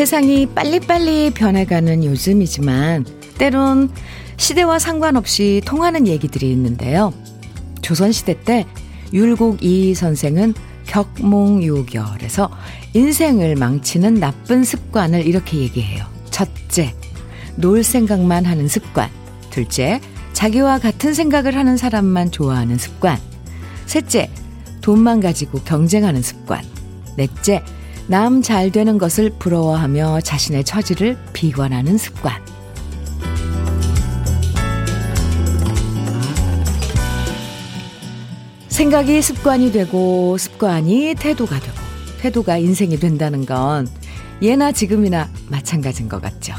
세상이 빨리빨리 변해가는 요즘이지만 때론 시대와 상관없이 통하는 얘기들이 있는데요. 조선시대 때 율곡 이 선생은 격몽요결에서 인생을 망치는 나쁜 습관을 이렇게 얘기해요. 첫째, 놀 생각만 하는 습관. 둘째, 자기와 같은 생각을 하는 사람만 좋아하는 습관. 셋째, 돈만 가지고 경쟁하는 습관. 넷째, 남 잘 되는 것을 부러워하며 자신의 처지를 비관하는 습관. 생각이 습관이 되고 습관이 태도가 되고 태도가 인생이 된다는 건 예나 지금이나 마찬가지인 것 같죠.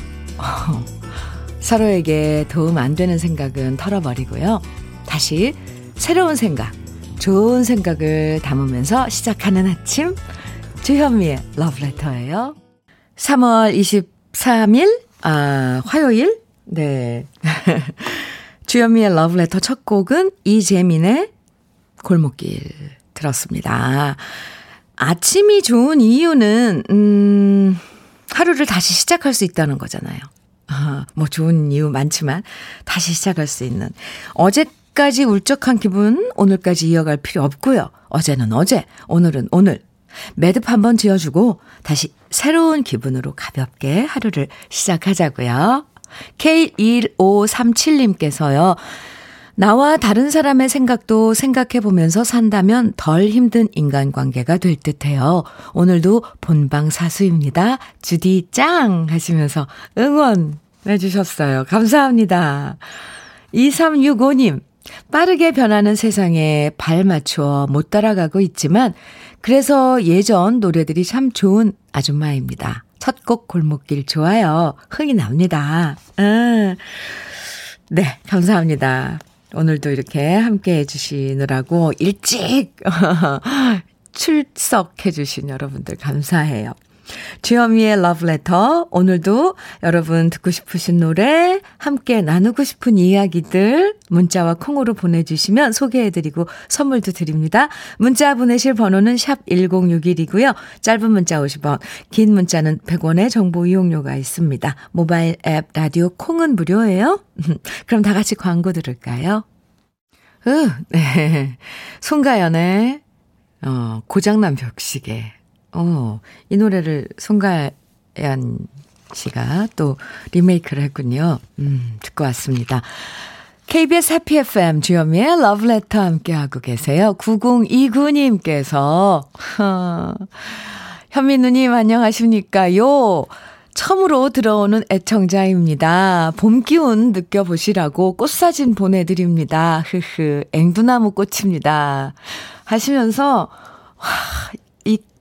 서로에게 도움 안 되는 생각은 털어버리고요. 다시 새로운 생각, 좋은 생각을 담으면서 시작하는 아침 주현미의 러브레터예요. 3월 23일 아 화요일 네 주현미의 러브레터 첫 곡은 이재민의 골목길 들었습니다. 아침이 좋은 이유는 음 하루를 다시 시작할 수 있다는 거잖아요. 아, 뭐 좋은 이유 많지만 다시 시작할 수 있는 어제 까지 울적한 기분 오늘까지 이어갈 필요 없고요. 어제는 어제, 오늘은 오늘. 매듭 한번 지어주고 다시 새로운 기분으로 가볍게 하루를 시작하자고요. K1537님께서요. 나와 다른 사람의 생각도 생각해 보면서 산다면 덜 힘든 인간관계가 될 듯해요. 오늘도 본방 사수입니다. 주디 짱! 하시면서 응원해 주셨어요. 감사합니다. 2365님, 빠르게 변하는 세상에 발 맞추어 못 따라가고 있지만, 그래서 예전 노래들이 참 좋은 아줌마입니다. 첫 곡 골목길 좋아요. 흥이 납니다. 아, 네, 감사합니다. 오늘도 이렇게 함께 해주시느라고 일찍 출석해주신 여러분들 감사해요. 주현미의 러브레터. 오늘도 여러분 듣고 싶으신 노래, 함께 나누고 싶은 이야기들 문자와 콩으로 보내주시면 소개해드리고 선물도 드립니다. 문자 보내실 번호는 샵 1061이고요. 짧은 문자 50원, 긴 문자는 100원의 정보 이용료가 있습니다. 모바일 앱 라디오 콩은 무료예요. 그럼 다 같이 광고 들을까요? 으, 네. 송가연의, 어, 고장난 벽시계. 어, 이 노래를 송가연 씨가 또 리메이크를 했군요. 음, 듣고 왔습니다. KBS 해피 FM 주현미의 러브레터 함께하고 계세요. 9029님께서, 어, 현미 누님 안녕하십니까?요. 처음으로 들어오는 애청자입니다. 봄 기운 느껴보시라고 꽃사진 보내드립니다. 흐흐, 앵두나무 꽃입니다. 하시면서, 와, 이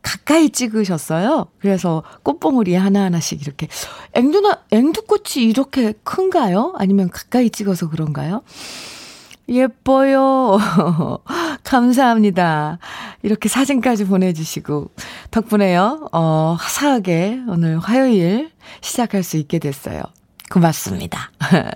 가까이 찍으셨어요. 그래서 꽃봉오리 하나하나씩 이렇게. 앵두나, 앵두꽃이 이렇게 큰가요? 아니면 가까이 찍어서 그런가요? 예뻐요. 감사합니다. 이렇게 사진까지 보내주시고, 덕분에요, 어, 화사하게 오늘 화요일 시작할 수 있게 됐어요. 고맙습니다.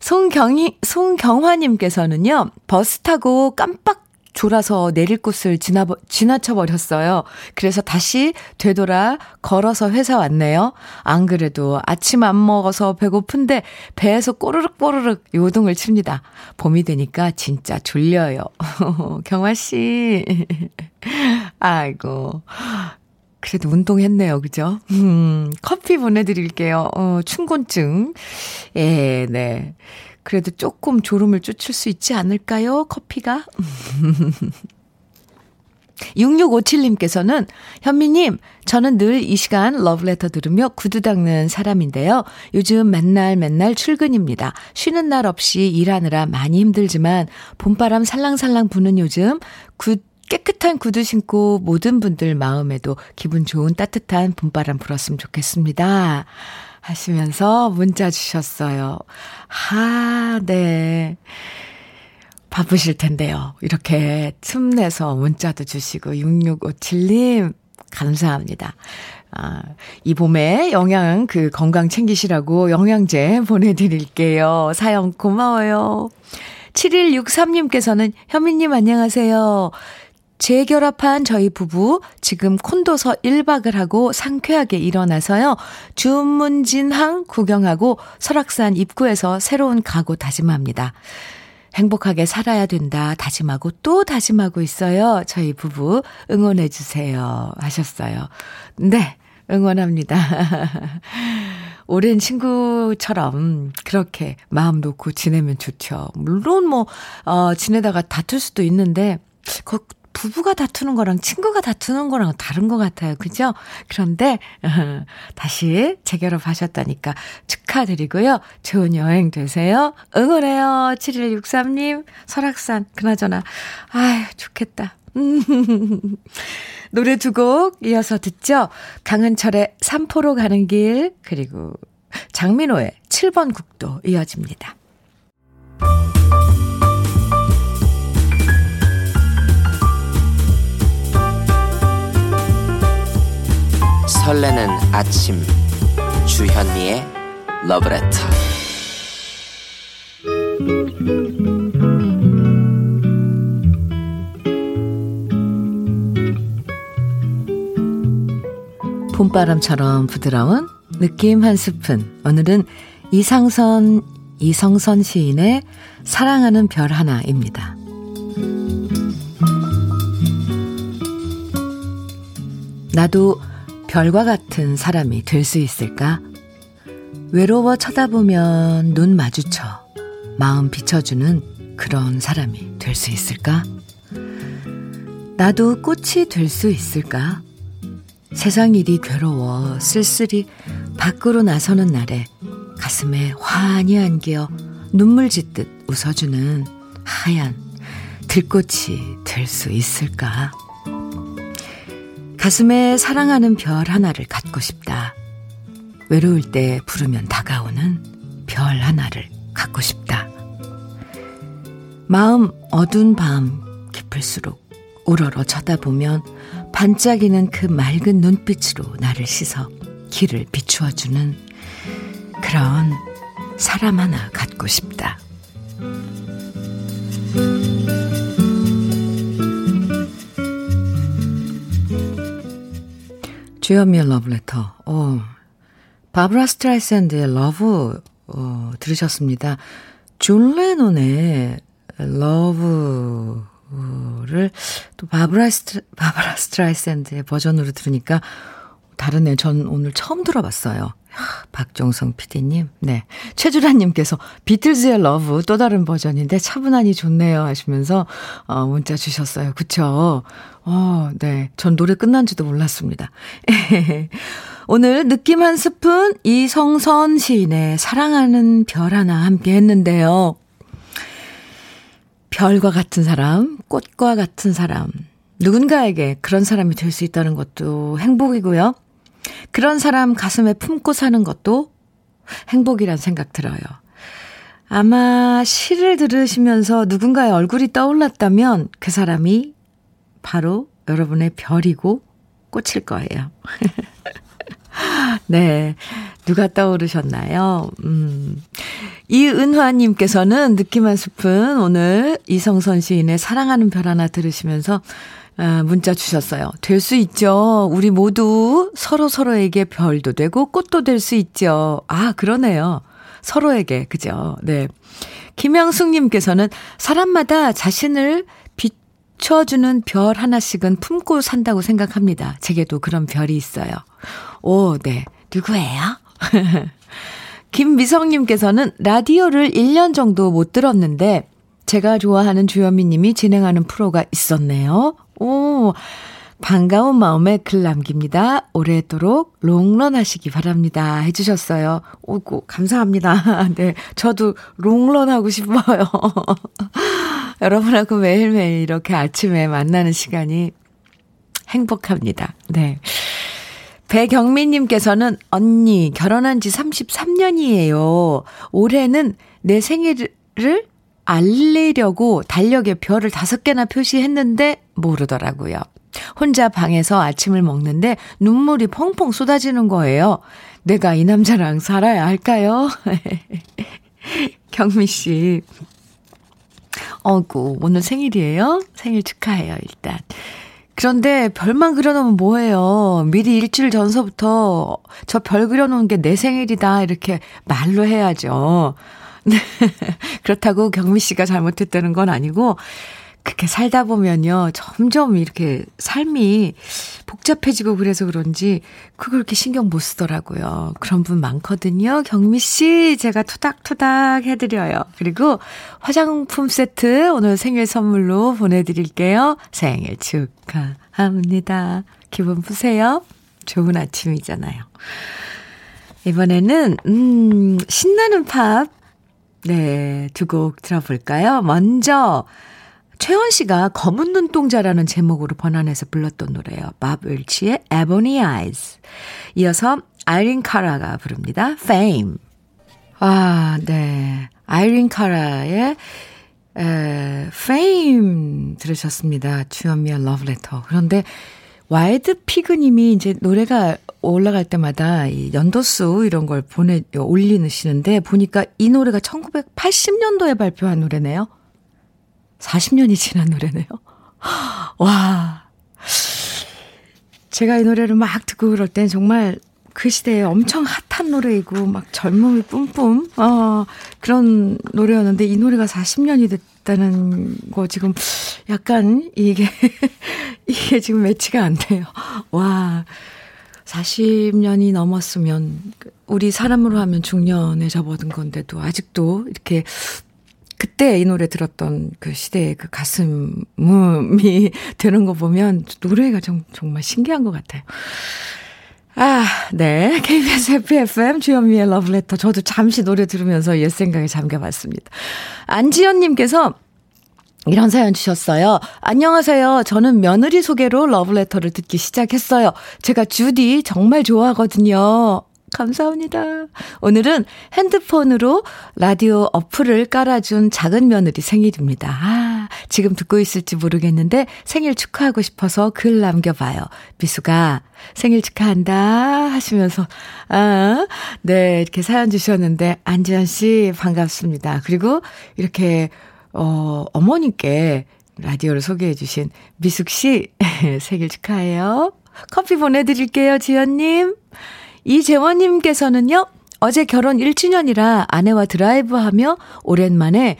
송경희, 송경화님께서는요, 버스 타고 깜빡 졸아서 내릴 곳을 지나, 지나쳐 버렸어요. 그래서 다시 되돌아 걸어서 회사 왔네요. 안 그래도 아침 안 먹어서 배고픈데 배에서 꼬르륵 꼬르륵 요동을 칩니다. 봄이 되니까 진짜 졸려요. 경화씨. 아이고. 그래도 운동했네요. 그죠? 음, 커피 보내드릴게요. 어, 춘곤증. 예, 네. 그래도 조금 졸음을 쫓을 수 있지 않을까요? 커피가? 6657님께서는 현미님, 저는 늘 이 시간 러브레터 들으며 구두 닦는 사람인데요. 요즘 맨날 맨날 출근입니다. 쉬는 날 없이 일하느라 많이 힘들지만 봄바람 살랑살랑 부는 요즘 구, 깨끗한 구두 신고 모든 분들 마음에도 기분 좋은 따뜻한 봄바람 불었으면 좋겠습니다. 하시면서 문자 주셨어요. 아, 네. 바쁘실 텐데요. 이렇게 틈내서 문자도 주시고, 6657님, 감사합니다. 아, 이 봄에 영양, 그 건강 챙기시라고 영양제 보내드릴게요. 사연 고마워요. 7163님께서는 현미님 안녕하세요. 재결합한 저희 부부 지금 콘도서 1박을 하고 상쾌하게 일어나서요. 주문진항 구경하고 설악산 입구에서 새로운 가구 다짐합니다. 행복하게 살아야 된다 다짐하고 또 다짐하고 있어요. 저희 부부 응원해 주세요. 하셨어요. 네. 응원합니다. 오랜 친구처럼 그렇게 마음 놓고 지내면 좋죠. 물론 뭐, 어, 지내다가 다툴 수도 있는데, 그 부부가 다투는 거랑 친구가 다투는 거랑 다른 것 같아요. 그죠? 그런데, 어, 다시 재결합하셨다니까 축하드리고요. 좋은 여행 되세요. 응원해요. 7163님, 설악산, 그나저나. 아유, 좋겠다. 노래 두 곡 이어서 듣죠. 강은철의 삼포로 가는 길, 그리고 장민호의 7번 국도 이어집니다. 설레는 아침 주현미의 러브레터 봄바람처럼 부드러운 느낌 한 스푼. 오늘은 이상선, 이성선 시인의 사랑하는 별 하나입니다. 나도 별과 같은 사람이 될 수 있을까? 외로워 쳐다보면 눈 마주쳐 마음 비춰주는 그런 사람이 될 수 있을까? 나도 꽃이 될 수 있을까? 세상 일이 괴로워 쓸쓸히 밖으로 나서는 날에 가슴에 환히 안겨 눈물 짓듯 웃어주는 하얀 들꽃이 될 수 있을까? 가슴에 사랑하는 별 하나를 갖고 싶다. 외로울 때 부르면 다가오는 별 하나를 갖고 싶다. 마음 어두운 밤 깊을수록 우러러 쳐다보면 반짝이는 그 맑은 눈빛으로 나를 씻어 길을 비추어주는 그런 사람 하나 갖고 싶다. 주현미의 러브레터. 어, 바브라 스트라이샌드의 Love 어, 들으셨습니다. 존 레논의 Love를 또 바브라 스트 바브라 스트라이샌드의 버전으로 들으니까 다르네요. 전 오늘 처음 들어봤어요. 박종성 PD님, 네. 최주라님께서 비틀즈의 Love 또 다른 버전인데 차분하니 좋네요 하시면서, 어, 문자 주셨어요. 그쵸? 어, 네. 전 노래 끝난 지도 몰랐습니다. 오늘 느낌 한 스푼 이성선 시인의 사랑하는 별 하나 함께 했는데요. 별과 같은 사람, 꽃과 같은 사람, 누군가에게 그런 사람이 될 수 있다는 것도 행복이고요. 그런 사람 가슴에 품고 사는 것도 행복이란 생각 들어요. 아마 시를 들으시면서 누군가의 얼굴이 떠올랐다면 그 사람이 바로 여러분의 별이고 꽃일 거예요. 네. 누가 떠오르셨나요? 음. 이은화님께서는 느낌 한 스푼 오늘 이성선 시인의 사랑하는 별 하나 들으시면서 아, 문자 주셨어요. 될 수 있죠. 우리 모두 서로 서로에게 별도 되고 꽃도 될 수 있죠. 아, 그러네요. 서로에게, 그죠? 네. 김영숙님께서는 사람마다 자신을 비춰주는 별 하나씩은 품고 산다고 생각합니다. 제게도 그런 별이 있어요. 오, 네. 누구예요? 김미성님께서는 라디오를 1년 정도 못 들었는데, 제가 좋아하는 주현미 님이 진행하는 프로가 있었네요. 오, 반가운 마음에 글 남깁니다. 오래도록 롱런 하시기 바랍니다. 해주셨어요. 오고, 감사합니다. 네. 저도 롱런 하고 싶어요. 여러분하고 매일매일 이렇게 아침에 만나는 시간이 행복합니다. 네. 배경민님께서는 언니 결혼한 지 33년이에요. 올해는 내 생일을 알리려고 달력에 별을 다섯 개나 표시했는데 모르더라고요. 혼자 방에서 아침을 먹는데 눈물이 펑펑 쏟아지는 거예요. 내가 이 남자랑 살아야 할까요? 경미 씨. 어구, 오늘 생일이에요? 생일 축하해요, 일단. 그런데 별만 그려놓으면 뭐해요. 미리 일주일 전서부터 저 별 그려놓은 게 내 생일이다. 이렇게 말로 해야죠. 네. 그렇다고 경미 씨가 잘못했다는 건 아니고, 그렇게 살다 보면요. 점점 이렇게 삶이 복잡해지고 그래서 그런지 그걸 그렇게 신경 못 쓰더라고요. 그런 분 많거든요. 경미 씨, 제가 토닥토닥 해드려요. 그리고 화장품 세트 오늘 생일 선물로 보내드릴게요. 생일 축하합니다. 기분 푸세요. 좋은 아침이잖아요. 이번에는, 음, 신나는 팝. 네, 두 곡 들어볼까요? 먼저, 최원 씨가 검은 눈동자라는 제목으로 번안해서 불렀던 노래예요. 밥 웰치의 Ebony Eyes. 이어서 아이린 카라가 부릅니다. Fame. 아, 네. 아이린 카라의 에, Fame 들으셨습니다. 주현미의 러브레터. 그런데 와이드 피그님이 이제 노래가 올라갈 때마다 이 연도수 이런 걸 보내 올리시는데 보니까 이 노래가 1980년도에 발표한 노래네요. 40년이 지난 노래네요. 와. 제가 이 노래를 막 듣고 그럴 땐 정말 그 시대에 엄청 핫한 노래이고 막 젊음이 뿜뿜 어, 그런 노래였는데 이 노래가 40년이 됐다는 거 지금 약간 이게 이게 지금 매치가 안 돼요. 와. 40년이 넘었으면 우리 사람으로 하면 중년에 접어든 건데도 아직도 이렇게 그때 이 노래 들었던 그 시대의 그 가슴이 되는 거 보면 노래가 좀, 정말 신기한 것 같아요. 아, 네. KBS FFM 주현미의 러브레터. 저도 잠시 노래 들으면서 옛 생각에 잠겨봤습니다. 안지연님께서 이런 사연 주셨어요. 안녕하세요. 저는 며느리 소개로 러브레터를 듣기 시작했어요. 제가 주디 정말 좋아하거든요. 감사합니다. 오늘은 핸드폰으로 라디오 어플을 깔아준 작은 며느리 생일입니다. 아, 지금 듣고 있을지 모르겠는데 생일 축하하고 싶어서 글 남겨봐요. 미수가 생일 축하한다 하시면서, 아, 네, 이렇게 사연 주셨는데, 안지현 씨 반갑습니다. 그리고 이렇게, 어, 어머님께 라디오를 소개해 주신 미숙 씨 생일 축하해요. 커피 보내드릴게요, 지연님. 이재원님께서는요, 어제 결혼 1주년이라 아내와 드라이브 하며 오랜만에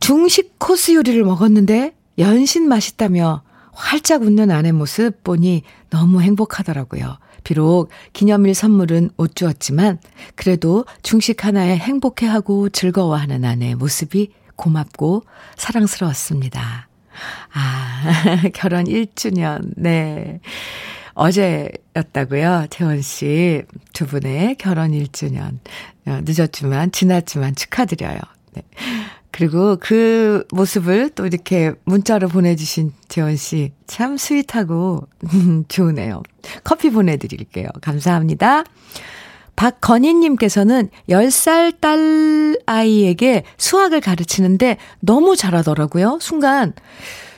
중식 코스 요리를 먹었는데 연신 맛있다며 활짝 웃는 아내 모습 보니 너무 행복하더라고요. 비록 기념일 선물은 못 주었지만 그래도 중식 하나에 행복해하고 즐거워하는 아내의 모습이 고맙고 사랑스러웠습니다. 아, 결혼 1주년, 네. 어제였다고요. 태원 씨 두 분의 결혼 1주년. 어, 늦었지만 지났지만 축하드려요. 네. 그리고 그 모습을 또 이렇게 문자로 보내주신 재원 씨, 참 sweet하고 좋으네요. 커피 보내드릴게요. 감사합니다. 박건희님께서는 10살 딸 아이에게 수학을 가르치는데 너무 잘하더라고요. 순간,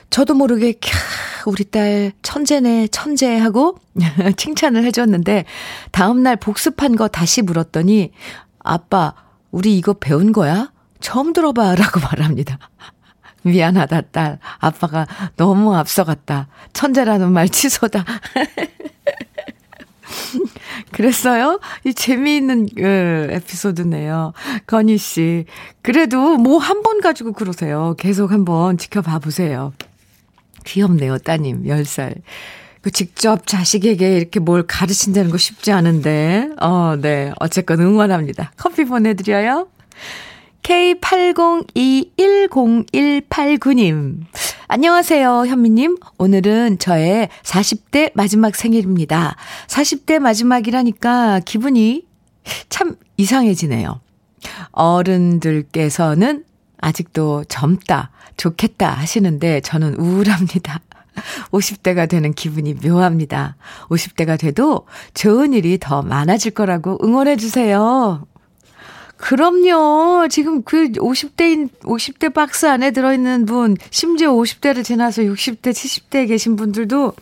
저도 모르게 캬 우리 딸 천재네 천재 하고 칭찬을 해줬는데 다음날 복습한 거 다시 물었더니 아빠 우리 이거 배운 거야? 처음 들어봐 라고 말합니다. 미안하다 딸 아빠가 너무 앞서갔다 천재라는 말 취소다. 그랬어요? 이 재미있는 그 에피소드네요. 건희 씨. 그래도 뭐 한 번 가지고 그러세요. 계속 한번 지켜봐 보세요. 귀엽네요, 따님. 10살. 그 직접 자식에게 이렇게 뭘 가르친다는 거 쉽지 않은데, 어, 네. 어쨌건 응원합니다. 커피 보내드려요. K80210189님. 안녕하세요, 현미님. 오늘은 저의 40대 마지막 생일입니다. 40대 마지막이라니까 기분이 참 이상해지네요. 어른들께서는 아직도 젊다, 좋겠다 하시는데 저는 우울합니다. 50대가 되는 기분이 묘합니다. 50대가 돼도 좋은 일이 더 많아질 거라고 응원해 주세요. 그럼요. 지금 그 50대인, 50대 박스 안에 들어있는 분, 심지어 50대를 지나서 60대, 70대에 계신 분들도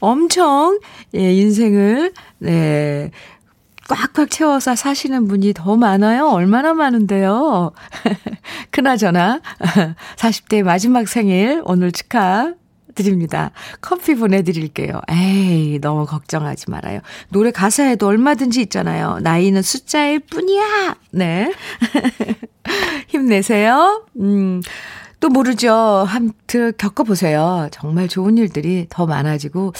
엄청, 예, 인생을, 네, 꽉꽉 채워서 사시는 분이 더 많아요. 얼마나 많은데요. 그나저나 40대 마지막 생일 오늘 축하 부탁드립니다. 커피 보내드릴게요. 에이, 너무 걱정하지 말아요. 노래 가사에도 얼마든지 있잖아요. 나이는 숫자일 뿐이야. 네. 힘내세요. 음. 또 모르죠. 함트 겪어보세요. 정말 좋은 일들이 더 많아지고,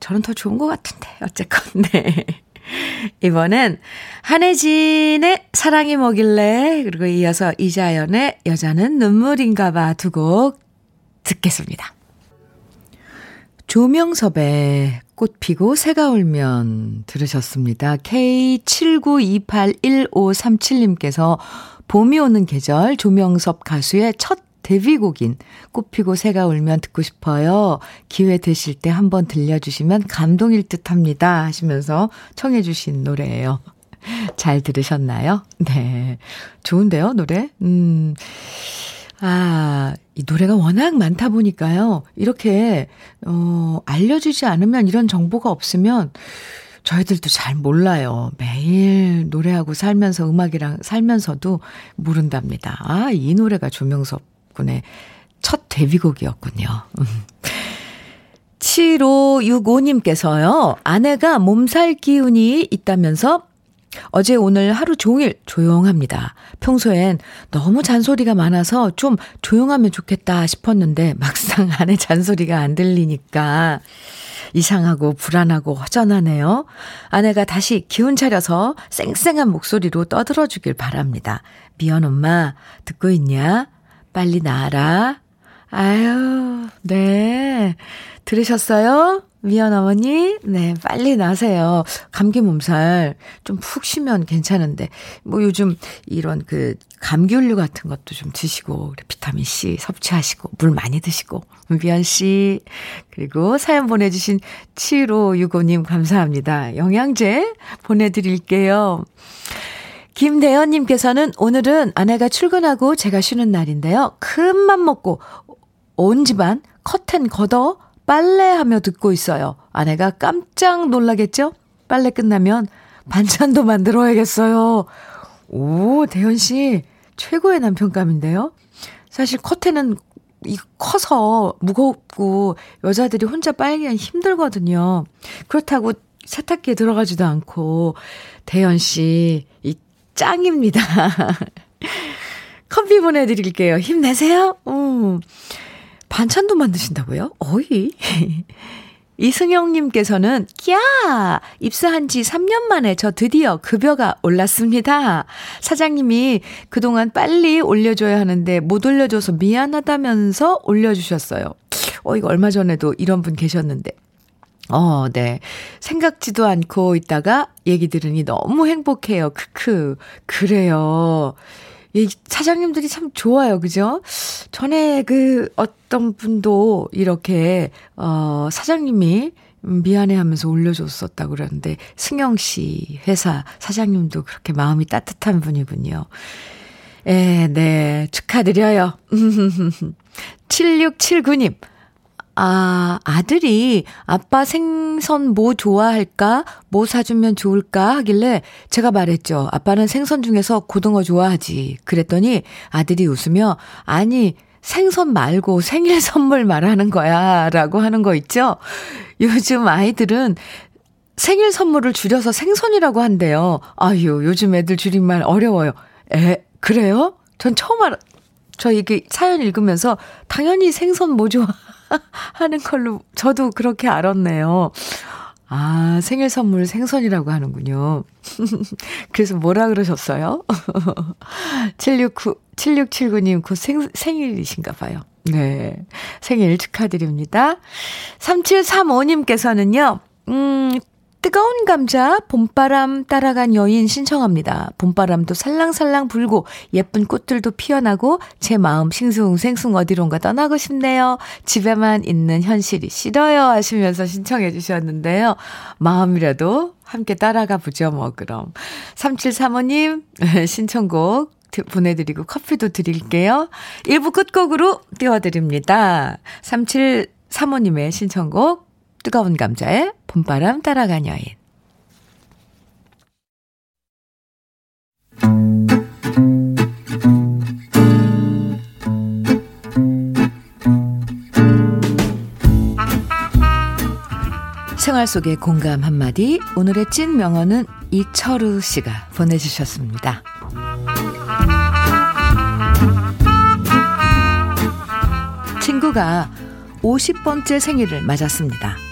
저는 더 좋은 것 같은데. 어쨌건, 네. 이번엔 한혜진의 사랑이 뭐길래 그리고 이어서 이자연의 여자는 눈물인가 봐 두 곡 듣겠습니다. 조명섭의 꽃 피고 새가 울면 들으셨습니다. K79281537님께서 봄이 오는 계절 조명섭 가수의 첫 데뷔곡인 꽃피고 새가 울면 듣고 싶어요. 기회 되실 때 한번 들려주시면 감동일 듯 합니다. 하시면서 청해주신 노래예요. 잘 들으셨나요? 네. 좋은데요, 노래? 음. 아, 이 노래가 워낙 많다 보니까요. 이렇게, 어, 알려주지 않으면 이런 정보가 없으면 저희들도 잘 몰라요. 매일 노래하고 살면서 음악이랑 살면서도 모른답니다. 아, 이 노래가 조명섭 군의 첫 데뷔곡이었군요. 7565님께서요, 아내가 몸살 기운이 있다면서 어제 오늘 하루 종일 조용합니다. 평소엔 너무 잔소리가 많아서 좀 조용하면 좋겠다 싶었는데 막상 아내 잔소리가 안 들리니까 이상하고 불안하고 허전하네요. 아내가 다시 기운 차려서 쌩쌩한 목소리로 떠들어 주길 바랍니다. 미연 엄마, 듣고 있냐? 빨리 나아라. 아유, 네. 들으셨어요? 미연 어머니, 네, 빨리 나세요. 감기 몸살 좀 푹 쉬면 괜찮은데, 뭐 요즘 이런 그 감기음료 같은 것도 좀 드시고, 비타민C 섭취하시고, 물 많이 드시고, 미연 씨, 그리고 사연 보내주신 7565님 감사합니다. 영양제 보내드릴게요. 김대현님께서는 오늘은 아내가 출근하고 제가 쉬는 날인데요. 큰 맘 먹고 온 집안 커튼 걷어 빨래하며 듣고 있어요. 아내가 깜짝 놀라겠죠? 빨래 끝나면 반찬도 만들어야겠어요. 오, 대현 씨, 최고의 남편감인데요? 사실 커튼은 이 커서 무겁고 여자들이 혼자 빨기는 힘들거든요. 그렇다고 세탁기에 들어가지도 않고 대현 씨, 이 짱입니다. 커피 보내드릴게요. 힘내세요. 음. 반찬도 만드신다고요? 어이. 이승영님께서는, 야! 입사한 지 3년 만에 저 드디어 급여가 올랐습니다. 사장님이 그동안 빨리 올려줘야 하는데 못 올려줘서 미안하다면서 올려주셨어요. 어, 이거 얼마 전에도 이런 분 계셨는데. 어, 네. 생각지도 않고 있다가 얘기 들으니 너무 행복해요. 크크. 그래요. 이 사장님들이 참 좋아요. 그죠? 전에 그 어떤 분도 이렇게, 어, 사장님이 미안해 하면서 올려줬었다고 그러는데, 승영 씨 회사 사장님도 그렇게 마음이 따뜻한 분이군요. 에, 네. 축하드려요. 7679님. 아, 아들이 아빠 생선 뭐 좋아할까? 뭐 사주면 좋을까? 하길래 제가 말했죠. 아빠는 생선 중에서 고등어 좋아하지. 그랬더니 아들이 웃으며, 아니, 생선 말고 생일 선물 말하는 거야. 라고 하는 거 있죠? 요즘 아이들은 생일 선물을 줄여서 생선이라고 한대요. 아유, 요즘 애들 줄임말 어려워요. 에, 그래요? 전 처음 알아. 저 이게 사연 읽으면서 당연히 생선 뭐 좋아. 하는 걸로 저도 그렇게 알았네요. 아, 생일 선물 생선이라고 하는군요. 그래서 뭐라 그러셨어요? 769, 7679님 곧 생, 생일이신가 봐요. 네. 생일 축하드립니다. 3735님께서는요, 음, 뜨거운 감자 봄바람 따라간 여인 신청합니다. 봄바람도 살랑살랑 불고 예쁜 꽃들도 피어나고 제 마음 싱숭생숭 어디론가 떠나고 싶네요. 집에만 있는 현실이 싫어요 하시면서 신청해 주셨는데요. 마음이라도 함께 따라가 보죠 뭐 그럼. 3735님 신청곡 보내드리고 커피도 드릴게요. 1부 끝곡으로 띄워드립니다. 3735님의 신청곡 뜨거운 감자에 봄바람 따라간 여인. 생활 속의 공감 한마디 오늘의 찐 명언은 이철우 씨가 보내주셨습니다. 친구가 50번째 생일을 맞았습니다.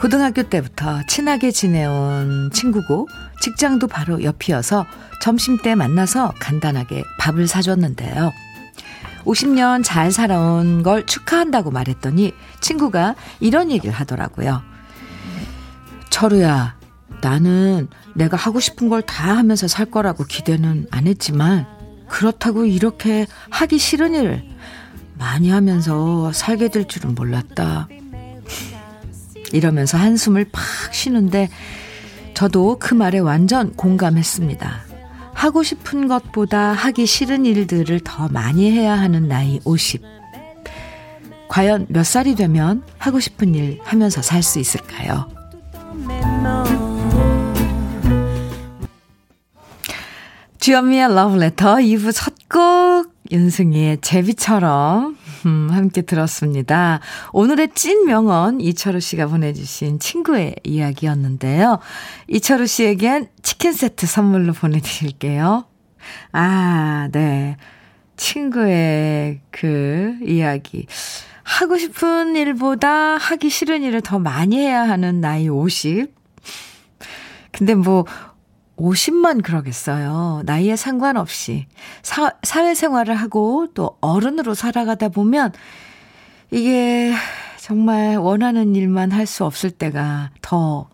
고등학교 때부터 친하게 지내온 친구고 직장도 바로 옆이어서 점심 때 만나서 간단하게 밥을 사줬는데요. 50년 잘 살아온 걸 축하한다고 말했더니 친구가 이런 얘기를 하더라고요. 철우야, 나는 내가 하고 싶은 걸 다 하면서 살 거라고 기대는 안 했지만 그렇다고 이렇게 하기 싫은 일을 많이 하면서 살게 될 줄은 몰랐다. 이러면서 한숨을 팍 쉬는데 저도 그 말에 완전 공감했습니다. 하고 싶은 것보다 하기 싫은 일들을 더 많이 해야 하는 나이 50. 과연 몇 살이 되면 하고 싶은 일 하면서 살 수 있을까요? 주현미의 러브레터 2부 첫 곡 윤승희의 제비처럼 음, 함께 들었습니다. 오늘의 찐 명언 이철우 씨가 보내주신 친구의 이야기였는데요. 이철우 씨에겐 치킨 세트 선물로 보내드릴게요. 아, 네. 친구의 그 이야기. 하고 싶은 일보다 하기 싫은 일을 더 많이 해야 하는 나이 50. 근데 뭐 50만 그러겠어요. 나이에 상관없이. 사, 사회생활을 하고 또 어른으로 살아가다 보면 이게 정말 원하는 일만 할 수 없을 때가 더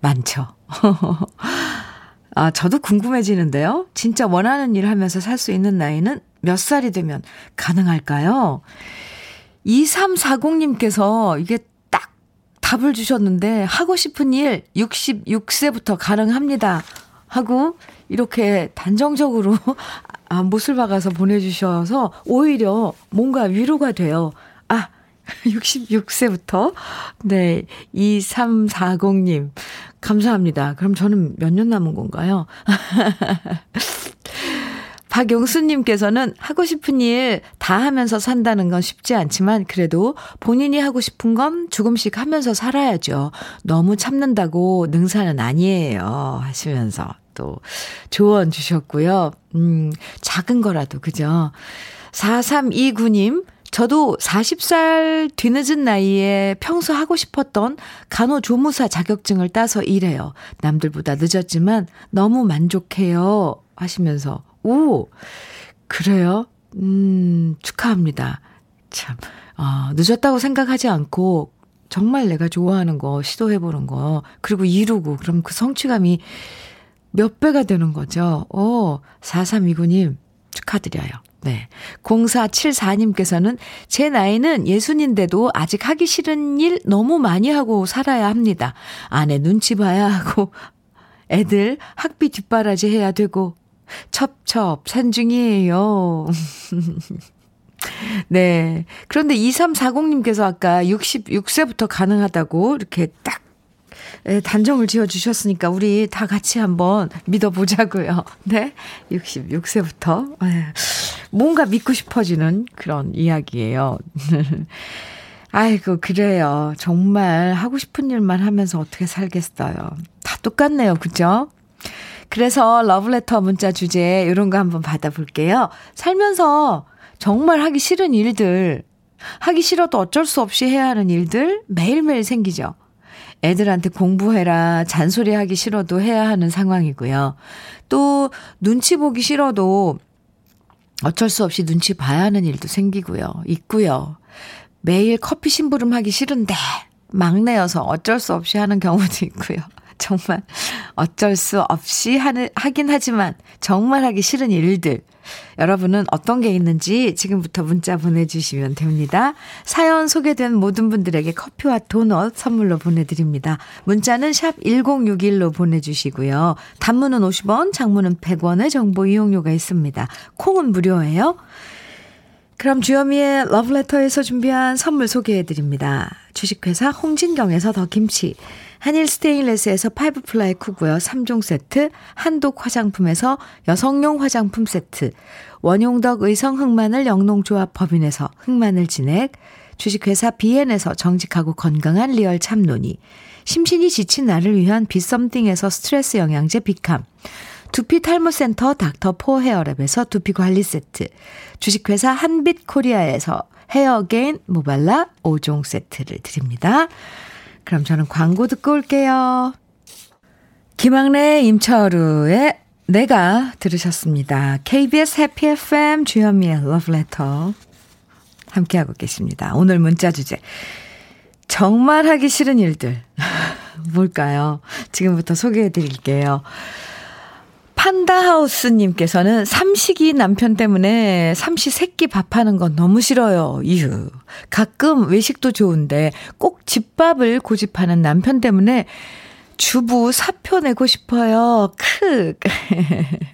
많죠. 아, 저도 궁금해지는데요. 진짜 원하는 일 하면서 살 수 있는 나이는 몇 살이 되면 가능할까요? 2340님께서 이게 딱 답을 주셨는데, 하고 싶은 일 66세부터 가능합니다. 하고 이렇게 단정적으로 아, 못을 박아서 보내주셔서 오히려 뭔가 위로가 돼요. 아, 66세부터? 네, 2340님. 감사합니다. 그럼 저는 몇 년 남은 건가요? 박용수님께서는 하고 싶은 일 다 하면서 산다는 건 쉽지 않지만 그래도 본인이 하고 싶은 건 조금씩 하면서 살아야죠. 너무 참는다고 능사는 아니에요. 하시면서 또 조언 주셨고요. 음, 작은 거라도, 그죠? 4329님, 저도 40살 뒤늦은 나이에 평소 하고 싶었던 간호조무사 자격증을 따서 일해요. 남들보다 늦었지만 너무 만족해요. 하시면서, 오, 그래요? 음, 축하합니다. 참, 어, 늦었다고 생각하지 않고 정말 내가 좋아하는 거 시도해보는 거, 그리고 이루고, 그럼 그 성취감이 몇 배가 되는 거죠. 오, 4329님 축하드려요. 네. 0474님께서는 제 나이는 예순인데도 아직 하기 싫은 일 너무 많이 하고 살아야 합니다. 아내 눈치 봐야 하고 애들 학비 뒷바라지 해야 되고 첩첩 산 중이에요. 네. 그런데 2340님께서 아까 66세부터 가능하다고 이렇게 딱 예, 단정을 지어 주셨으니까 우리 다 같이 한번 믿어보자고요. 네. 66세부터. 예, 뭔가 믿고 싶어지는 그런 이야기예요. 아이고, 그래요. 정말 하고 싶은 일만 하면서 어떻게 살겠어요. 다 똑같네요. 그죠? 그래서 러브레터 문자 주제 이런 거 한번 받아볼게요. 살면서 정말 하기 싫은 일들, 하기 싫어도 어쩔 수 없이 해야 하는 일들 매일매일 생기죠. 애들한테 공부해라, 잔소리 하기 싫어도 해야 하는 상황이고요. 또 눈치 보기 싫어도 어쩔 수 없이 눈치 봐야 하는 일도 생기고요. 있고요. 매일 커피 심부름 하기 싫은데 막내여서 어쩔 수 없이 하는 경우도 있고요. 정말 어쩔 수 없이 하는, 하긴 하지만 정말 하기 싫은 일들. 여러분은 어떤 게 있는지 지금부터 문자 보내주시면 됩니다. 사연 소개된 모든 분들에게 커피와 도넛 선물로 보내드립니다. 문자는 샵 1061로 보내주시고요. 단문은 50원, 장문은 100원의 정보 이용료가 있습니다. 콩은 무료예요. 그럼 주현미의 러브레터에서 준비한 선물 소개해드립니다. 주식회사 홍진경에서 더 김치. 한일 스테인레스에서 five ply 쿠고요 3종 세트, 한독 화장품에서 여성용 화장품 세트, 원용덕 의성 흑마늘 영농조합 법인에서 흑마늘 진액, 주식회사 비엔에서 정직하고 건강한 리얼 참논이, 심신이 지친 나를 위한 비썸띵에서 스트레스 영양제 비캄, 두피 탈모센터 닥터 포 헤어랩에서 두피 관리 세트, 주식회사 한빛 코리아에서 헤어게인 모발라 5종 세트를 드립니다. 그럼 저는 광고 듣고 올게요. 김학래 임철우의 내가 들으셨습니다. KBS 해피 FM 주현미의 러브레터 함께하고 계십니다. 오늘 문자 주제 정말 하기 싫은 일들 뭘까요? 지금부터 소개해 드릴게요. 판다하우스님께서는 삼식이 남편 때문에 삼시 세끼 밥하는 건 너무 싫어요. 이유. 가끔 외식도 좋은데 꼭 집밥을 고집하는 남편 때문에 주부 사표 내고 싶어요. 크.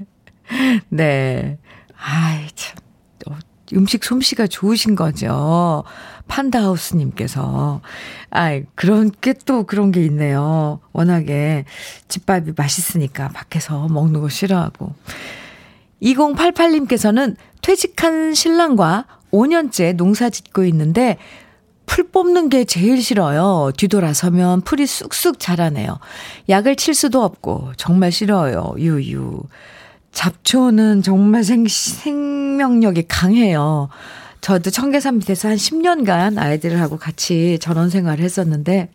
네. 아이, 참. 어, 음식 솜씨가 좋으신 거죠. 판다하우스님께서. 아이, 그런 게 또 그런 게 있네요. 워낙에 집밥이 맛있으니까 밖에서 먹는 거 싫어하고. 2088님께서는 퇴직한 신랑과 5년째 농사 짓고 있는데 풀 뽑는 게 제일 싫어요. 뒤돌아서면 풀이 쑥쑥 자라네요. 약을 칠 수도 없고 정말 싫어요. 유유. 잡초는 정말 생, 생명력이 강해요. 저도 청계산 밑에서 한 10년간 아이들하고 같이 전원 생활을 했었는데,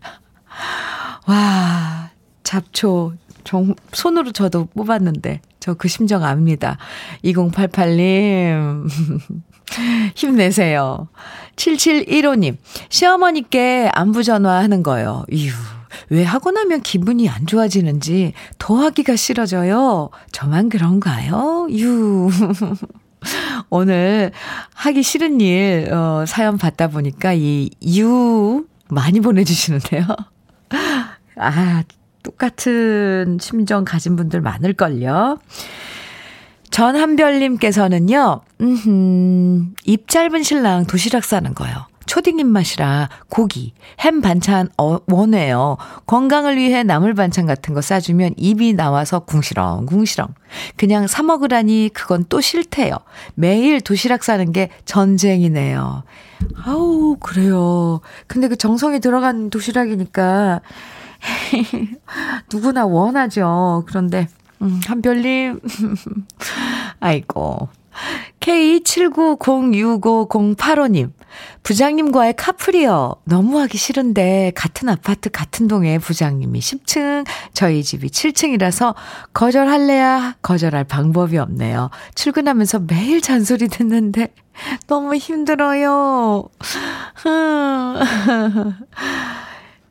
와, 잡초, 정, 손으로 저도 뽑았는데, 저 그 심정 압니다. 2088님, 힘내세요. 7715님, 시어머니께 안부 전화하는 거요. 이유. 왜 하고 나면 기분이 안 좋아지는지 더 하기가 싫어져요. 저만 그런가요? 유. 오늘 하기 싫은 일, 어, 사연 받다 보니까 이, 유 많이 보내주시는데요. 아, 똑같은 심정 가진 분들 많을걸요. 전한별님께서는요, 음, 입 짧은 신랑 도시락 싸는 거요. 초딩 입맛이라 고기, 햄 반찬 어, 원해요. 건강을 위해 나물 반찬 같은 거 싸주면 입이 나와서 궁시렁 궁시렁. 그냥 사 먹으라니 그건 또 싫대요. 매일 도시락 싸는 게 전쟁이네요. 아우 그래요. 근데 그 정성이 들어간 도시락이니까 누구나 원하죠. 그런데 음, 한별님 아이고 K79065085님, 부장님과의 카풀이요. 너무 하기 싫은데, 같은 아파트, 같은 동에 부장님이 10층, 저희 집이 7층이라서 거절할래야 거절할 방법이 없네요. 출근하면서 매일 잔소리 듣는데, 너무 힘들어요.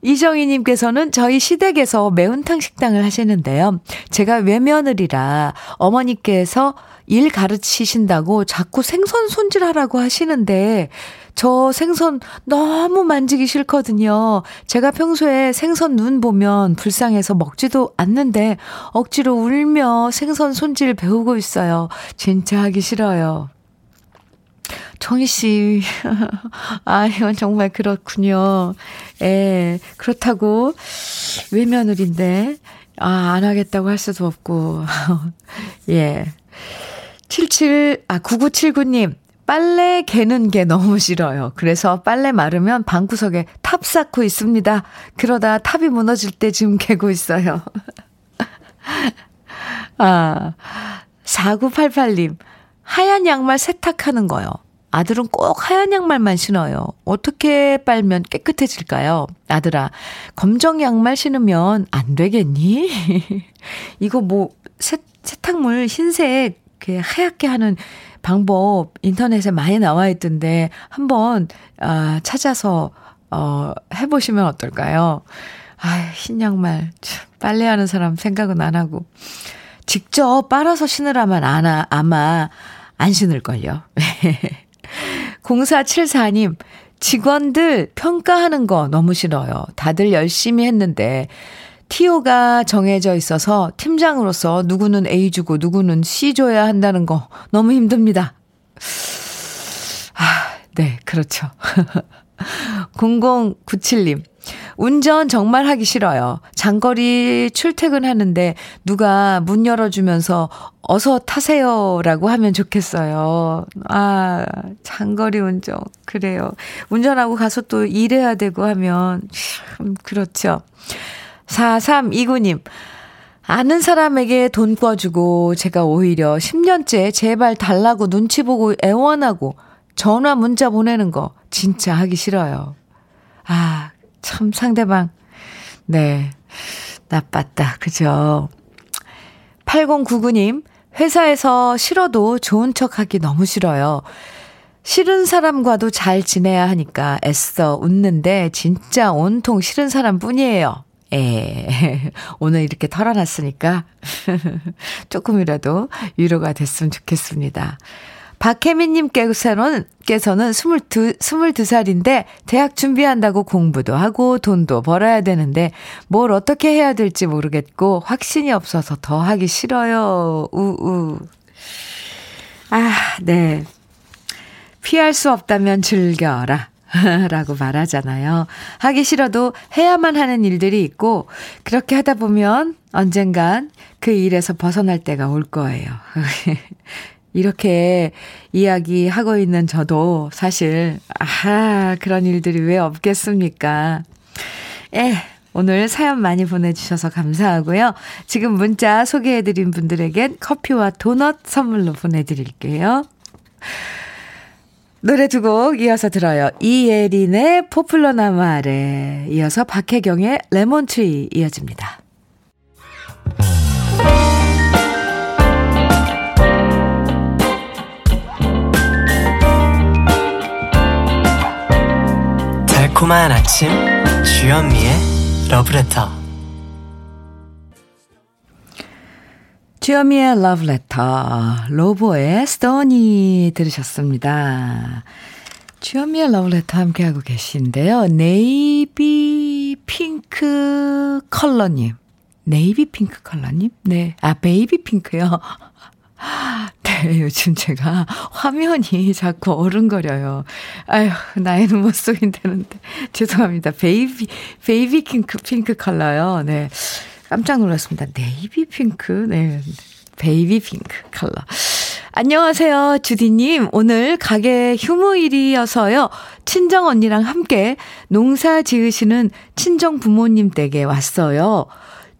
이정희님께서는 저희 시댁에서 매운탕 식당을 하시는데요. 제가 외며느리라 어머니께서 일 가르치신다고 자꾸 생선 손질하라고 하시는데 저 생선 너무 만지기 싫거든요. 제가 평소에 생선 눈 보면 불쌍해서 먹지도 않는데 억지로 울며 생선 손질 배우고 있어요. 진짜 하기 싫어요. 정희 씨, 아, 이건 정말 그렇군요. 예, 그렇다고 외며느리인데, 아, 안 하겠다고 할 수도 없고, 예. 77, 아, 9979 님, 빨래 개는 게 너무 싫어요. 그래서 빨래 마르면 방구석에 탑 쌓고 있습니다. 그러다 탑이 무너질 때 지금 개고 있어요. 아, 4988님, 하얀 양말 세탁하는 거요. 아들은 꼭 하얀 양말만 신어요. 어떻게 빨면 깨끗해질까요? 아들아, 검정 양말 신으면 안 되겠니? 이거 뭐, 세, 세탁물 흰색 하얗게 하는 방법 인터넷에 많이 나와 있던데 한번 아, 찾아서 어, 해보시면 어떨까요? 아, 흰 양말 빨래하는 사람 생각은 안 하고 직접 빨아서 신으라면 아마 안 신을걸요. 0474님, 직원들 평가하는 거 너무 싫어요. 다들 열심히 했는데, 티오가 정해져 있어서 팀장으로서 누구는 A 주고 누구는 C 줘야 한다는 거 너무 힘듭니다. 아, 네, 그렇죠. 0097님. 운전 정말 하기 싫어요. 장거리 출퇴근하는데 누가 문 열어주면서 어서 타세요라고 하면 좋겠어요. 아, 장거리 운전. 그래요. 운전하고 가서 또 일해야 되고 하면, 참, 그렇죠. 4329님. 아는 사람에게 돈 꿔주고 제가 오히려 10년째 제발 달라고 눈치 보고 애원하고 전화 문자 보내는 거 진짜 하기 싫어요. 아, 참 상대방. 네. 나빴다. 그죠? 8099님, 회사에서 싫어도 좋은 척 하기 너무 싫어요. 싫은 사람과도 잘 지내야 하니까 애써 웃는데 진짜 온통 싫은 사람 뿐이에요. 에, 오늘 이렇게 털어놨으니까 조금이라도 위로가 됐으면 좋겠습니다. 박혜민님께서는, 께서는 22, 22살인데 대학 준비한다고 공부도 하고 돈도 벌어야 되는데 뭘 어떻게 해야 될지 모르겠고 확신이 없어서 더 하기 싫어요. 우우. 아, 네. 피할 수 없다면 즐겨라. 라고 말하잖아요. 하기 싫어도 해야만 하는 일들이 있고, 그렇게 하다 보면 언젠간 그 일에서 벗어날 때가 올 거예요. 이렇게 이야기하고 있는 저도 사실, 아, 그런 일들이 왜 없겠습니까? 에, 오늘 사연 많이 보내주셔서 감사하고요. 지금 문자 소개해드린 분들에겐 커피와 도넛 선물로 보내드릴게요. 노래 두 곡 이어서 들어요. 이예린의 포플러 나무 아래 이어서 박혜경의 레몬트리 이어집니다. 달콤한 아침 주현미의 러브레터 주현미의 러브레터 로보의 Stoney 들으셨습니다. 주현미의 러브레터 함께하고 계신데요. 네이비 핑크 컬러님. 네이비 핑크 컬러님? 네. 아, 베이비 핑크요. 네, 요즘 제가 화면이 자꾸 어른거려요. 아휴, 나이는 못 속인다는데. 죄송합니다. 베이비, 베이비 핑크, 핑크 컬러요. 네. 깜짝 놀랐습니다. 네이비 핑크. 네. 베이비 핑크 컬러. 안녕하세요, 주디님. 오늘 가게 휴무일이어서요. 친정 언니랑 함께 농사 지으시는 친정 부모님 댁에 왔어요.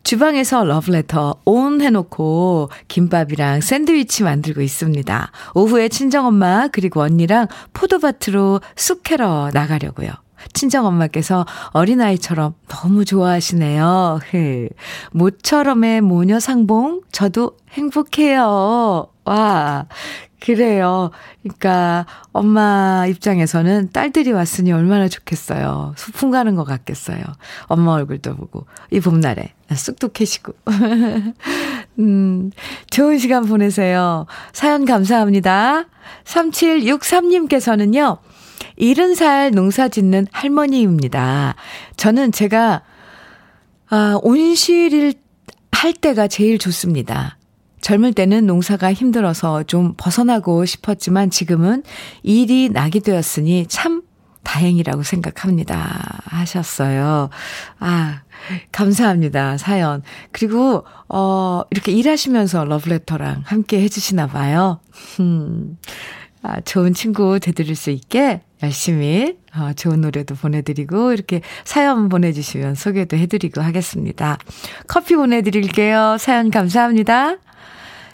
주방에서 러브레터 온 해놓고 김밥이랑 샌드위치 만들고 있습니다. 오후에 친정엄마 그리고 언니랑 포도밭으로 쑥 캐러 나가려고요. 친정엄마께서 어린아이처럼 너무 좋아하시네요. 모처럼의 모녀 상봉 저도 행복해요. 와, 그래요. 그러니까 엄마 입장에서는 딸들이 왔으니 얼마나 좋겠어요. 소풍 가는 것 같겠어요. 엄마 얼굴도 보고 이 봄날에 쑥도 캐시고. 음, 좋은 시간 보내세요. 사연 감사합니다. 3763님께서는요. 70살 농사 짓는 할머니입니다. 저는 제가 아, 온실일 할 때가 제일 좋습니다. 젊을 때는 농사가 힘들어서 좀 벗어나고 싶었지만 지금은 일이 나게 되었으니 참 다행이라고 생각합니다. 하셨어요. 아, 감사합니다. 사연. 그리고, 어, 이렇게 일하시면서 러브레터랑 함께 해주시나 봐요. 음, 아, 좋은 친구 되드릴 수 있게 열심히, 어, 좋은 노래도 보내드리고, 이렇게 사연 보내주시면 소개도 해드리고 하겠습니다. 커피 보내드릴게요. 사연 감사합니다.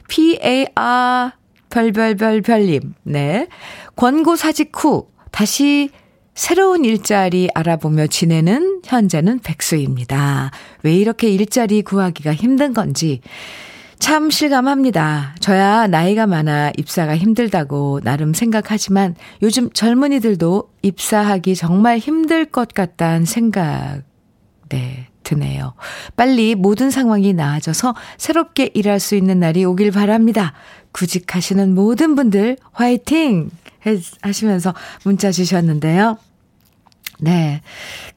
PAR 별별별별님, 네. 권고 사직 후 다시 새로운 일자리 알아보며 지내는 현재는 백수입니다. 왜 이렇게 일자리 구하기가 힘든 건지 참 실감합니다. 저야 나이가 많아 입사가 힘들다고 나름 생각하지만 요즘 젊은이들도 입사하기 정말 힘들 것 같다는 생각, 네, 드네요. 빨리 모든 상황이 나아져서 새롭게 일할 수 있는 날이 오길 바랍니다. 구직하시는 모든 분들 화이팅! 하시면서 문자 주셨는데요. 네.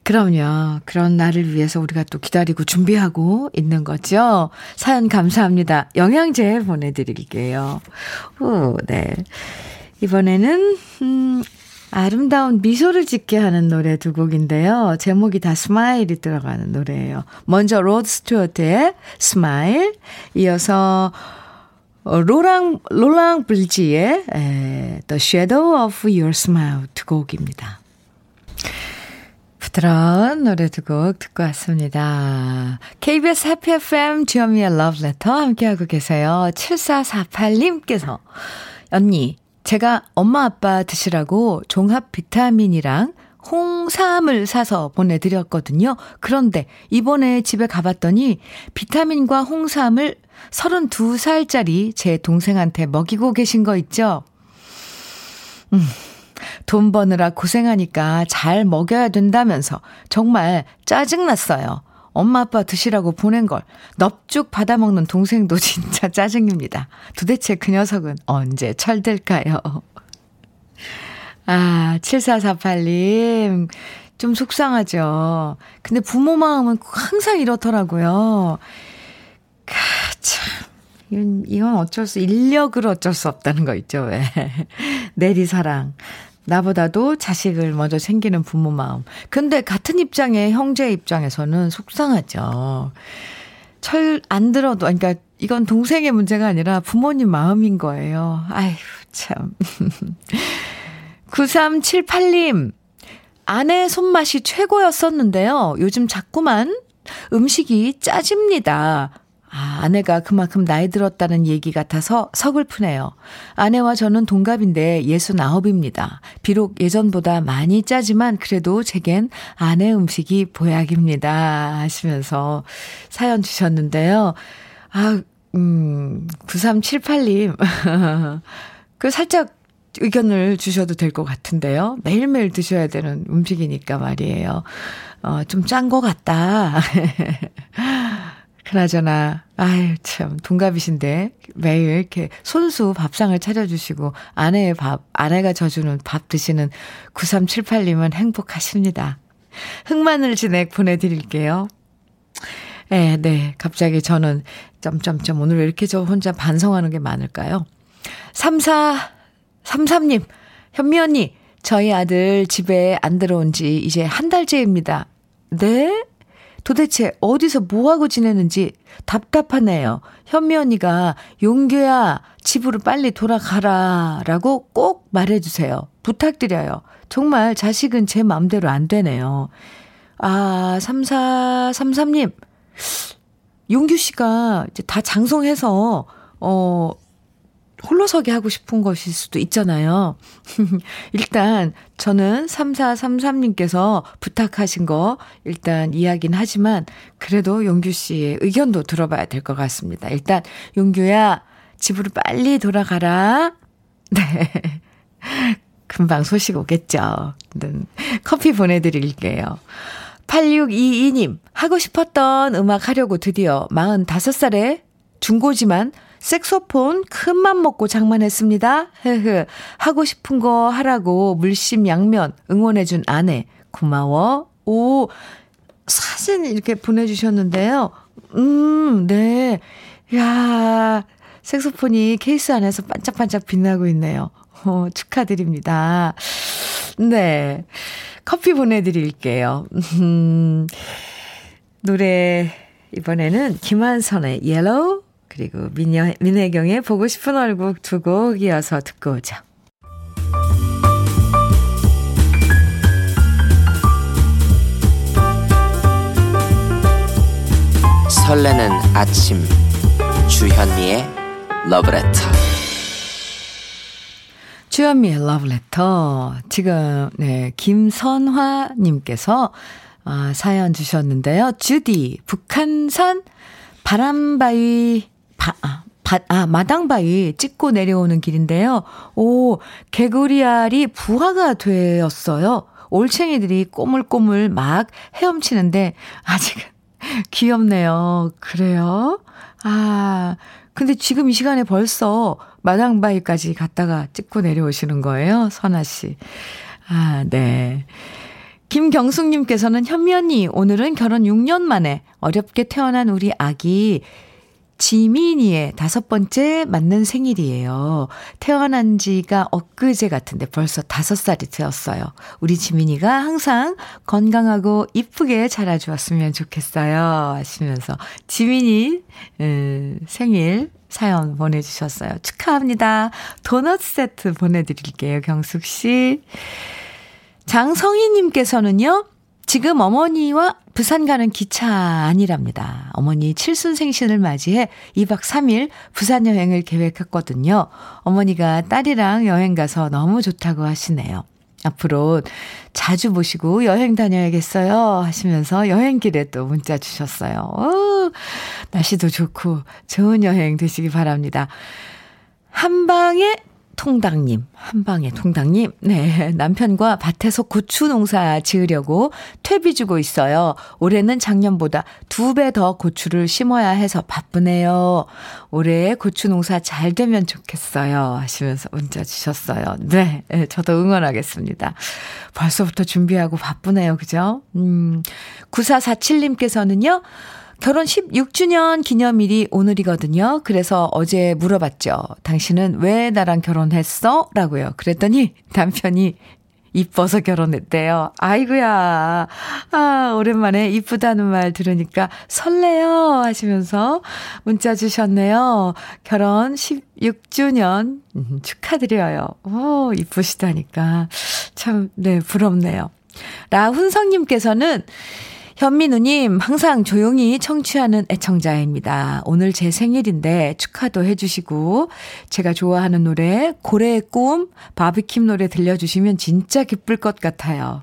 그럼요. 그런 날을 위해서 우리가 또 기다리고 준비하고 있는 거죠. 사연 감사합니다. 영양제 보내드릴게요. 오, 네. 이번에는, 음, 아름다운 미소를 짓게 하는 노래 두 곡인데요. 제목이 다 Smile이 들어가는 노래예요. 먼저 로드 스튜어트의 Smile, 이어서 어, 로랑, 로랑 블지의 에, The Shadow of Your Smile 두 곡입니다. 부드러운 노래 두 곡 듣고 왔습니다. KBS 해피 FM 주현미의 러브레터 함께하고 계세요. 7448님께서 언니 제가 엄마 아빠 드시라고 종합 비타민이랑 홍삼을 사서 보내드렸거든요. 그런데 이번에 집에 가봤더니 비타민과 홍삼을 32살짜리 제 동생한테 먹이고 계신 거 있죠? 음, 돈 버느라 고생하니까 잘 먹여야 된다면서 정말 짜증났어요. 엄마 아빠 드시라고 보낸 걸 넙죽 받아먹는 동생도 진짜 짜증입니다. 도대체 그 녀석은 언제 철들까요? 아, 7448님. 좀 속상하죠. 근데 부모 마음은 항상 이렇더라고요. 가, 참. 이건, 어쩔 수, 인력으로 어쩔 수 없다는 거 있죠, 왜. 내리 사랑. 나보다도 자식을 먼저 챙기는 부모 마음. 근데 같은 입장의 형제 입장에서는 속상하죠. 철 안 들어도, 그러니까 이건 동생의 문제가 아니라 부모님 마음인 거예요. 아휴, 참. 9378님, 아내 손맛이 최고였었는데요. 요즘 자꾸만 음식이 짜집니다. 아, 아내가 그만큼 나이 들었다는 얘기 같아서 서글프네요. 아내와 저는 동갑인데 69입니다. 비록 예전보다 많이 짜지만 그래도 제겐 아내 음식이 보약입니다. 하시면서 사연 주셨는데요. 아, 음, 9378님. 그 살짝 의견을 주셔도 될 것 같은데요. 매일매일 드셔야 되는 음식이니까 말이에요. 어, 좀 짠 것 같다. 그나저나, 아유, 참, 동갑이신데, 매일 이렇게 손수 밥상을 차려주시고, 아내의 밥, 아내가 져주는 밥 드시는 9378님은 행복하십니다. 흑마늘 진액 보내드릴게요. 예, 네. 갑자기 저는, 점점점, 오늘 왜 이렇게 저 혼자 반성하는 게 많을까요? 34, 33님, 현미 언니, 저희 아들 집에 안 들어온 지 이제 한 달째입니다. 네? 도대체 어디서 뭐하고 지내는지 답답하네요. 현미 언니가 용규야 집으로 빨리 돌아가라 라고 꼭 말해주세요. 부탁드려요. 정말 자식은 제 맘대로 안 되네요. 아, 3433님. 용규 씨가 이제 다 장성해서, 어, 홀로서기 하고 싶은 것일 수도 있잖아요. 일단 저는 3433님께서 부탁하신 거 일단 이야기는 하지만 그래도 용규 씨의 의견도 들어봐야 될 것 같습니다. 일단 용규야 집으로 빨리 돌아가라. 네. 금방 소식 오겠죠. 커피 보내드릴게요. 8622님, 하고 싶었던 음악 하려고 드디어 45살에 중고지만 색소폰 큰맘 먹고 장만했습니다. 흐흐. 하고 싶은 거 하라고 물심양면 응원해준 아내. 고마워. 오, 사진 이렇게 보내주셨는데요. 음, 네. 야 색소폰이 케이스 안에서 반짝반짝 빛나고 있네요. 어, 축하드립니다. 네. 커피 보내드릴게요. 음, 노래, 이번에는 김완선의 Yellow 그리고 민여, 민혜경의 보고 싶은 얼굴 두 곡 이어서 듣고 오죠. 설레는 아침 주현미의 러브레터 주현미의 러브레터 지금 네 김선화 님께서 아, 사연 주셨는데요. 주디 북한산 바람바위 바, 아, 바, 아, 마당바위 찍고 내려오는 길인데요. 오, 개구리알이 부화가 되었어요. 올챙이들이 꼬물꼬물 막 헤엄치는데 아직은 귀엽네요. 그래요? 아, 근데 지금 이 시간에 벌써 마당바위까지 갔다가 찍고 내려오시는 거예요? 선아 씨. 아, 네. 김경숙님께서는 현미 언니, 오늘은 결혼 6년 만에 어렵게 태어난 우리 아기 지민이의 다섯 번째 맞는 생일이에요. 태어난 지가 엊그제 같은데 벌써 다섯 살이 되었어요. 우리 지민이가 항상 건강하고 이쁘게 자라주었으면 좋겠어요. 하시면서 지민이 음, 생일 사연 보내주셨어요. 축하합니다. 도넛 세트 보내드릴게요. 경숙 씨. 장성희님께서는요, 지금 어머니와 부산 가는 기차 아니랍니다. 어머니 칠순 생신을 맞이해 2박 3일 부산 여행을 계획했거든요. 어머니가 딸이랑 여행 가서 너무 좋다고 하시네요. 앞으로 자주 보시고 여행 다녀야겠어요. 하시면서 여행길에 또 문자 주셨어요. 오, 날씨도 좋고 좋은 여행 되시기 바랍니다. 한방에 통당님, 한방의 통당님, 네, 남편과 밭에서 고추 농사 지으려고 퇴비 주고 있어요. 올해는 작년보다 두 배 더 고추를 심어야 해서 바쁘네요. 올해 고추 농사 잘 되면 좋겠어요. 하시면서 문자 주셨어요. 네, 네 저도 응원하겠습니다. 벌써부터 준비하고 바쁘네요. 그죠? 음, 9447님께서는요, 결혼 16주년 기념일이 오늘이거든요. 그래서 어제 물어봤죠. 당신은 왜 나랑 결혼했어? 라고요. 그랬더니 남편이 이뻐서 결혼했대요. 아이구야. 아, 오랜만에 이쁘다는 말 들으니까 설레요. 하시면서 문자 주셨네요. 결혼 16주년 음, 축하드려요. 오, 이쁘시다니까. 참, 네, 부럽네요. 라훈성님께서는 현민우님, 항상 조용히 청취하는 애청자입니다. 오늘 제 생일인데 축하도 해주시고, 제가 좋아하는 노래, 고래의 꿈, 바비킴 노래 들려주시면 진짜 기쁠 것 같아요.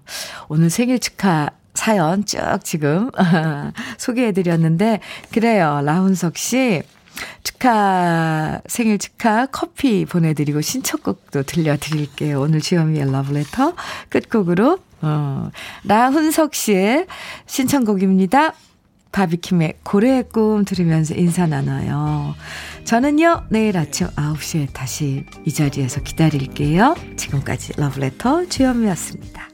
오늘 생일 축하 사연 쭉 지금 소개해드렸는데, 그래요. 라훈석 씨. 축하, 생일 축하 커피 보내드리고 신청곡도 들려드릴게요. 오늘 주현미의 러브레터 끝곡으로 어, 라훈석 씨의 신청곡입니다. 바비킴의 고래의 꿈 들으면서 인사 나눠요. 저는요, 내일 아침 9시에 다시 이 자리에서 기다릴게요. 지금까지 러브레터 주현미였습니다.